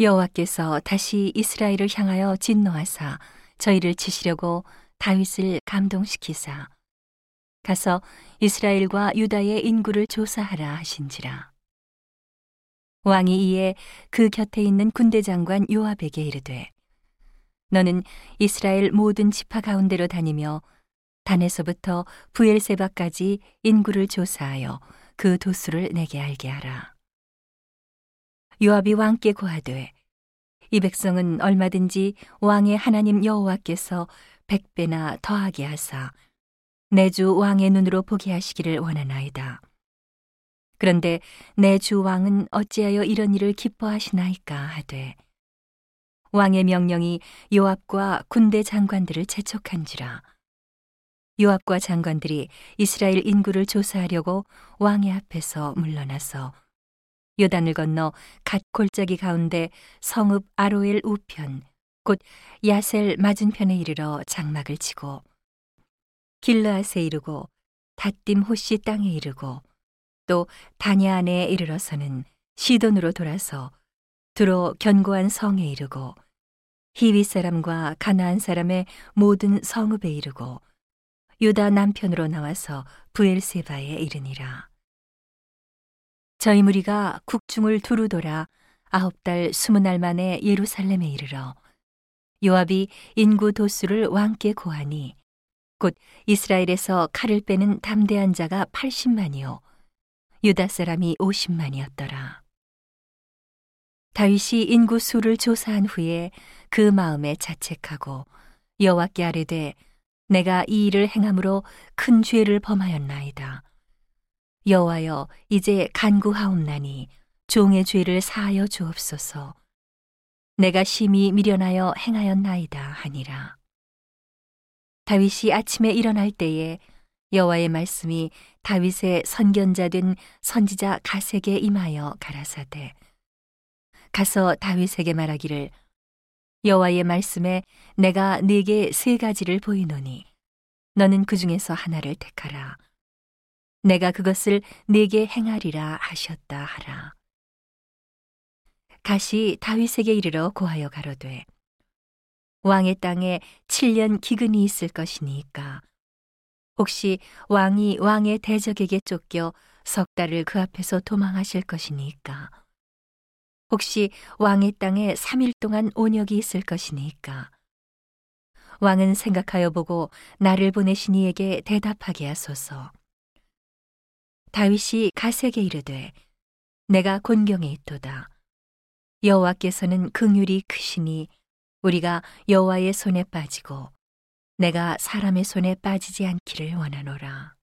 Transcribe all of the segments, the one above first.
여호와께서 다시 이스라엘을 향하여 진노하사 저희를 치시려고 다윗을 감동시키사 가서 이스라엘과 유다의 인구를 조사하라 하신지라 왕이 이에 그 곁에 있는 군대 장관 요압에게 이르되 너는 이스라엘 모든 지파 가운데로 다니며 단에서부터 부엘세바까지 인구를 조사하여 그 도수를 내게 알게 하라. 요압이 왕께 고하되 이 백성은 얼마든지 왕의 하나님 여호와께서 백배나 더하게 하사 내 주 왕의 눈으로 보게 하시기를 원하나이다. 그런데 내 주 왕은 어찌하여 이런 일을 기뻐하시나이까 하되 왕의 명령이 요압과 군대 장관들을 재촉한지라 요압과 장관들이 이스라엘 인구를 조사하려고 왕의 앞에서 물러나서 요단을 건너 갓 골짜기 가운데 성읍 아로엘 우편 곧 야셀 맞은편에 이르러 장막을 치고 길르앗에 이르고 다딤 호시 땅에 이르고 또 다냐 안에 이르러서는 시돈으로 돌아서 두로 견고한 성에 이르고 히위 사람과 가나안 사람의 모든 성읍에 이르고 유다 남편으로 나와서 부엘세바에 이르니라. 저희 무리가 국중을 두루 돌아 아홉 달 스무 날 만에 예루살렘에 이르러 요압이 인구 도수를 왕께 고하니 곧 이스라엘에서 칼을 빼는 담대한 자가 80만이요 유다 사람이 50만이었더라. 다윗이 인구 수를 조사한 후에 그 마음에 자책하고 여호와께 아뢰되 내가 이 일을 행함으로 큰 죄를 범하였나이다. 여호와여 이제 간구하옵나니 종의 죄를 사하여 주옵소서. 내가 심히 미련하여 행하였나이다 하니라. 다윗이 아침에 일어날 때에 여호와의 말씀이 다윗의 선견자 된 선지자 가세게 임하여 가라사대 가서 다윗에게 말하기를 여호와의 말씀에 내가 네게 세 가지를 보이노니 너는 그 중에서 하나를 택하라. 내가 그것을 네게 행하리라 하셨다 하라. 가시 다윗에게 이르러 고하여 가로되 왕의 땅에 7년 기근이 있을 것이니까 혹시 왕이 왕의 대적에게 쫓겨 석 달을 그 앞에서 도망하실 것이니까 혹시 왕의 땅에 3일 동안 온역이 있을 것이니까 왕은 생각하여 보고 나를 보내신 이에게 대답하게 하소서. 다윗이 가세게 이르되 내가 곤경에 있도다. 여호와께서는 긍휼이 크시니 우리가 여호와의 손에 빠지고 내가 사람의 손에 빠지지 않기를 원하노라.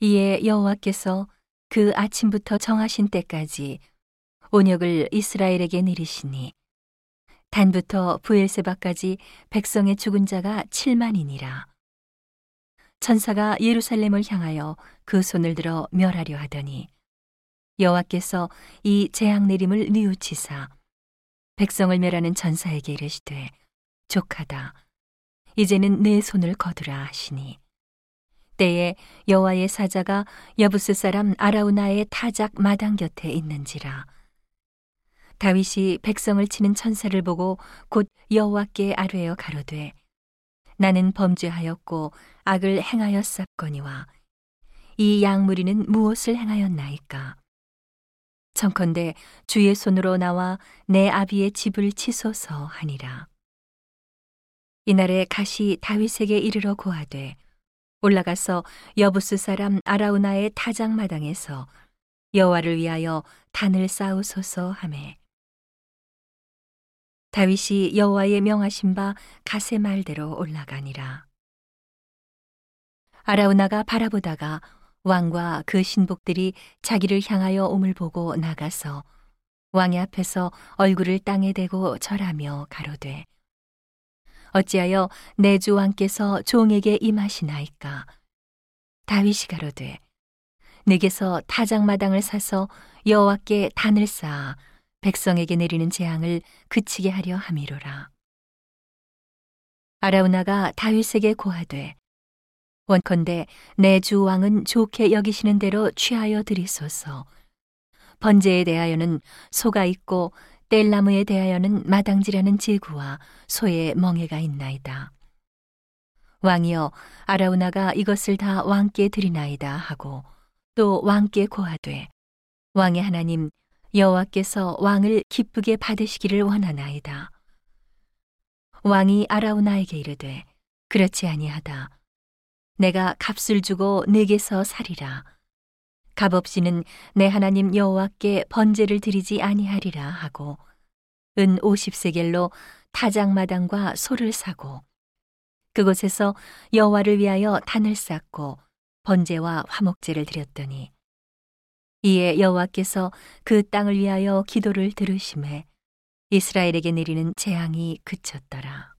이에 여호와께서 그 아침부터 정하신 때까지 온역을 이스라엘에게 내리시니 단부터 부엘세바까지 백성의 죽은 자가 7만이니라. 천사가 예루살렘을 향하여 그 손을 들어 멸하려 하더니 여호와께서 이 재앙 내림을 뉘우치사 백성을 멸하는 천사에게 이르시되 족하다 이제는 내 손을 거두라 하시니. 때에 여호와의 사자가 여부스 사람 아라우나의 타작 마당 곁에 있는지라. 다윗이 백성을 치는 천사를 보고 곧 여호와께 아뢰어 가로되 나는 범죄하였고 악을 행하였사거니와 이 양무리는 무엇을 행하였나이까? 청컨대 주의 손으로 나와 내 아비의 집을 치소서 하니라. 이날에 가시 다윗에게 이르러 고하되 올라가서 여부스 사람 아라우나의 타작마당에서 여호와를 위하여 단을 쌓으소서 하매 다윗이 여호와의 명하신 바 가세 말대로 올라가니라. 아라우나가 바라보다가 왕과 그 신복들이 자기를 향하여 옴을 보고 나가서 왕의 앞에서 얼굴을 땅에 대고 절하며 가로되 어찌하여 내 주 왕께서 종에게 임하시나이까? 다윗이 가로되 내게서 타작마당을 사서 여호와께 단을 쌓아 백성에게 내리는 재앙을 그치게 하려 함이로라 아라우나가 다윗에게 고하되 원컨대 내 주 왕은 좋게 여기시는 대로 취하여 드리소서 번제에 대하여는 소가 있고 뗄나무에 대하여는 마당지라는 제구와 소의 멍에가 있나이다. 왕이여 아라우나가 이것을 다 왕께 드리나이다 하고 또 왕께 고하되 왕의 하나님 여호와께서 왕을 기쁘게 받으시기를 원하나이다. 왕이 아라우나에게 이르되 그렇지 아니하다. 내가 값을 주고 내게서 살이라. 값 없이는 내 하나님 여호와께 번제를 드리지 아니하리라 하고 은 50세겔로 타작마당과 소를 사고 그곳에서 여호와를 위하여 단을 쌓고 번제와 화목제를 드렸더니 이에 여호와께서 그 땅을 위하여 기도를 들으심에 이스라엘에게 내리는 재앙이 그쳤더라.